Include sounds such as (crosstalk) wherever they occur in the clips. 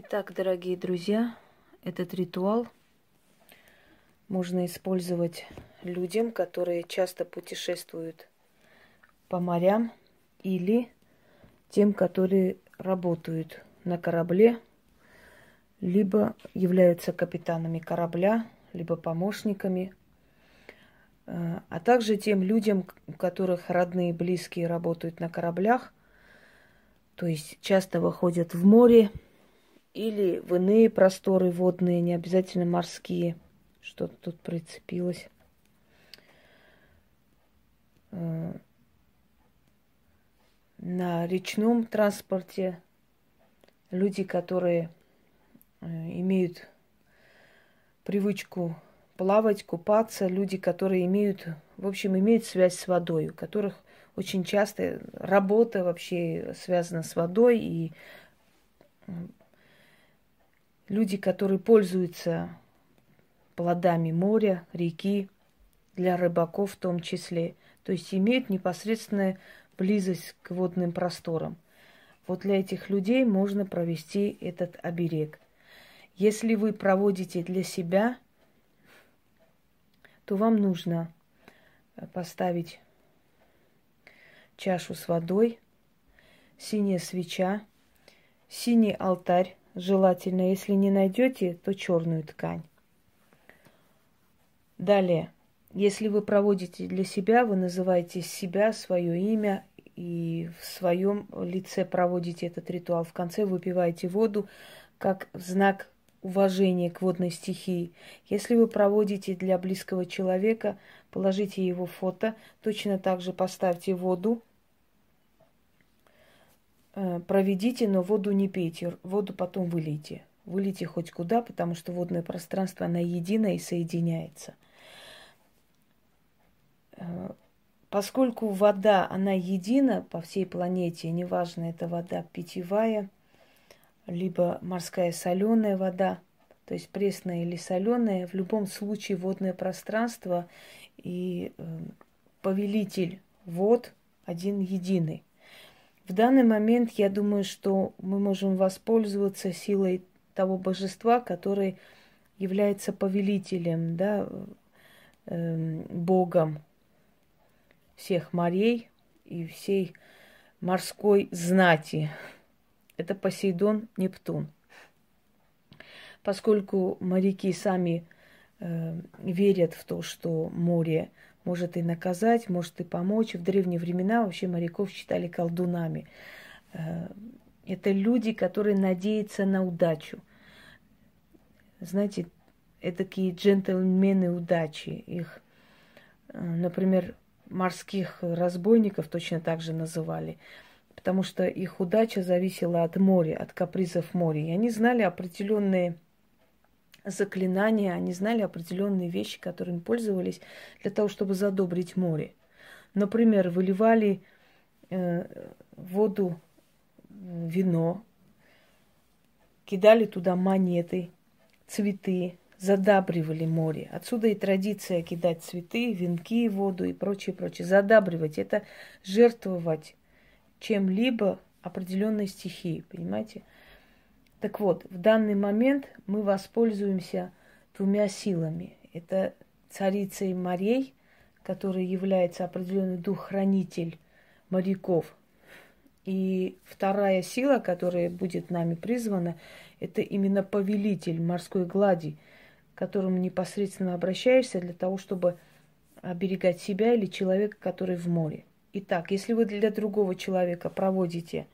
Итак, дорогие друзья, этот ритуал можно использовать людям, которые часто путешествуют по морям или тем, которые работают на корабле, либо являются капитанами корабля, либо помощниками, э, а также тем людям, у которых родные и близкие работают на кораблях, то есть часто выходят в море – или в иные просторы водные, не обязательно морские. Что-то тут прицепилось. Э, на речном транспорте люди, которые э, имеют привычку плавать, купаться, люди, которые имеют, в общем, имеют связь с водой, у которых очень часто работа вообще связана с водой, и люди, которые пользуются плодами моря, реки, для рыбаков в том числе, то есть имеют непосредственную близость к водным просторам. Вот для этих людей можно провести этот оберег. Если вы проводите для себя, то вам нужно поставить чашу с водой, синяя свеча, синий алтарь желательно. Если не найдете, то черную ткань. Далее, если вы проводите для себя, вы называете себя, свое имя и в своем лице проводите этот ритуал. В конце выпиваете воду как знак уважения к водной стихии. Если вы проводите для близкого человека, положите его фото, точно так же поставьте воду проведите, но воду не пейте, воду потом вылейте. Вылейте хоть куда, потому что водное пространство, оно едино и соединяется. Э, поскольку вода, она едина по всей планете, неважно, это вода питьевая, либо морская соленая вода, то есть пресная или соленая, в любом случае водное пространство и э, повелитель вод один единый. В данный момент я думаю, что мы можем воспользоваться силой того божества, который является повелителем, да, э, Богом всех морей и всей морской знати. Это Посейдон Нептун. Поскольку моряки сами э, верят в то, что море может и наказать, может и помочь. В древние времена вообще моряков считали колдунами. Э, это люди, которые надеются на удачу. Знаете, это такие джентльмены удачи. Их, э, например, морских разбойников точно так же называли, потому что их удача зависела от моря, от капризов моря. И они знали определенные заклинания, они знали определенные вещи, которыми пользовались для того, чтобы задобрить море. Например, выливали э, воду, вино, кидали туда монеты, цветы, задабривали море. Отсюда и традиция кидать цветы, венки, воду и прочее, прочее. Задабривать – это жертвовать чем-либо определенной стихии, понимаете? Так вот, в данный момент мы воспользуемся двумя силами. Это царицей морей, который является определенный дух-хранитель моряков. И вторая сила, которая будет нами призвана, это именно повелитель морской глади, к которому непосредственно обращаешься для того, чтобы оберегать себя или человека, который в море. Итак, если вы для другого человека проводите,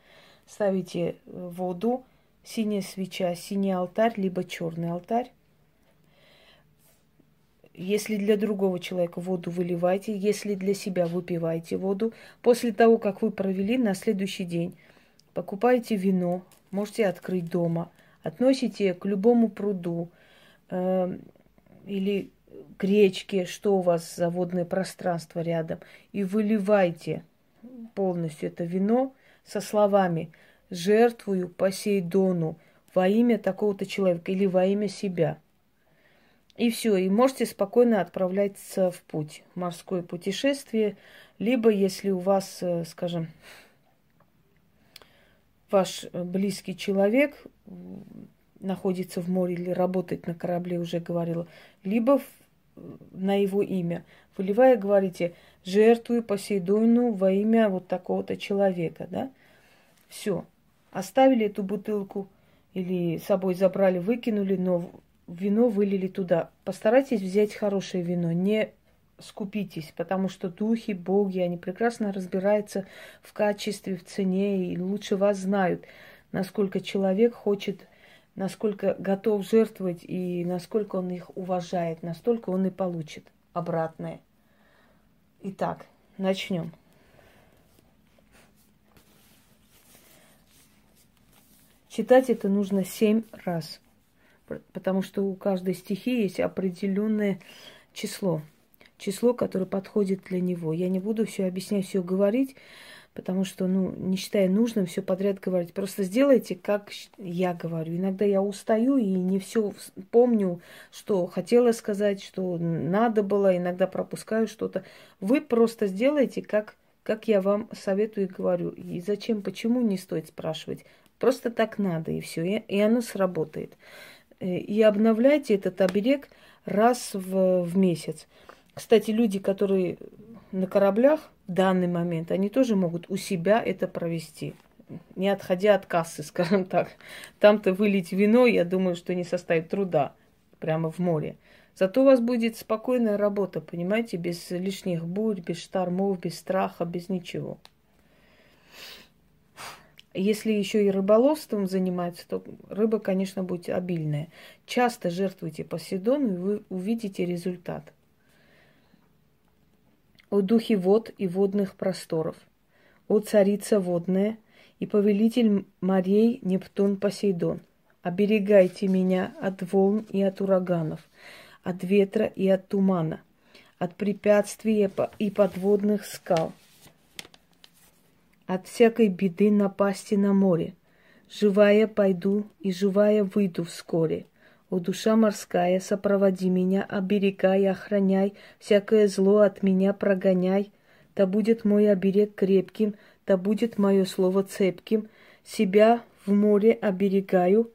ставите воду, синяя свеча, синий алтарь, либо черный алтарь. Если для другого человека воду выливайте, если для себя выпивайте воду. После того, как вы провели, на следующий день покупаете вино, можете открыть дома, относите к любому пруду э, или к речке, что у вас за водное пространство рядом, и выливайте полностью это вино со словами – жертвую Посейдону во имя такого-то человека или во имя себя. И все, и можете спокойно отправляться в путь, в морское путешествие, либо если у вас, э, скажем, ваш близкий человек находится в море или работает на корабле, уже говорила, либо на его имя. Выливая, говорите, жертвую Посейдону во имя вот такого-то человека, да? Все. Оставили эту бутылку или с собой забрали, выкинули, но вино вылили туда. Постарайтесь взять хорошее вино, не скупитесь, потому что духи, боги, они прекрасно разбираются в качестве, в цене и лучше вас знают, насколько человек хочет, насколько готов жертвовать и насколько он их уважает, настолько он и получит обратное. Итак, начнем. Читать это нужно семь раз, потому что у каждой стихи есть определенное число – число, которое подходит для него. Я не буду все объяснять, все говорить, потому что, ну, не считая нужным все подряд говорить. Просто сделайте, как я говорю. Иногда я устаю и не все помню, что хотела сказать, что надо было, иногда пропускаю что-то. Вы просто сделайте, как, как я вам советую и говорю. И зачем, почему, не стоит спрашивать. Просто так надо, и все, и, оно сработает. Э, и обновляйте этот оберег раз в, в месяц. Кстати, люди, которые на кораблях в данный момент, они тоже могут у себя это провести, не отходя от кассы, (laughs) скажем так. Там-то вылить вино, я думаю, что не составит труда прямо в море. Зато у вас будет спокойная работа, понимаете, без лишних бурь, без штормов, без страха, без ничего. Если еще и рыболовством занимаются, то рыба, конечно, будет обильная. Часто жертвуйте Посейдону, и вы увидите результат о духе вод и водных просторов, о царица водная и повелитель морей Нептун Посейдон. Оберегайте меня от волн и от ураганов, от ветра и от тумана, от препятствий и подводных скал, от всякой беды напасти на море. Живая пойду и живая выйду вскоре – о, душа морская, сопроводи меня, оберегай, охраняй, всякое зло от меня прогоняй. Да будет мой оберег крепким, да будет мое слово цепким. Себя в море оберегаю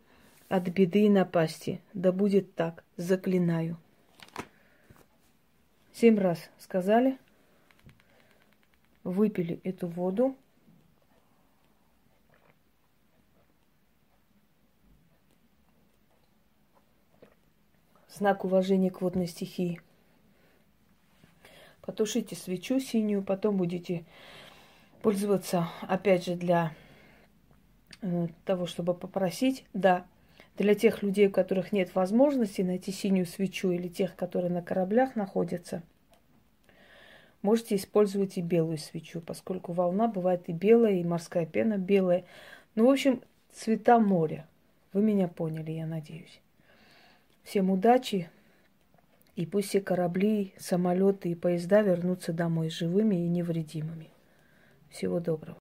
от беды и напасти. Да будет так, заклинаю. Семь раз сказали, выпили эту воду. Знак уважения к водной стихии. Потушите свечу синюю, потом будете пользоваться, опять же, для э, того, чтобы попросить. Да, для тех людей, у которых нет возможности найти синюю свечу, или тех, которые на кораблях находятся, можете использовать и белую свечу, поскольку волна бывает и белая, и морская пена белая. Ну, в общем, цвета моря. Вы меня поняли, я надеюсь. Всем удачи, и пусть все корабли, самолеты и поезда вернутся домой живыми и невредимыми. Всего доброго.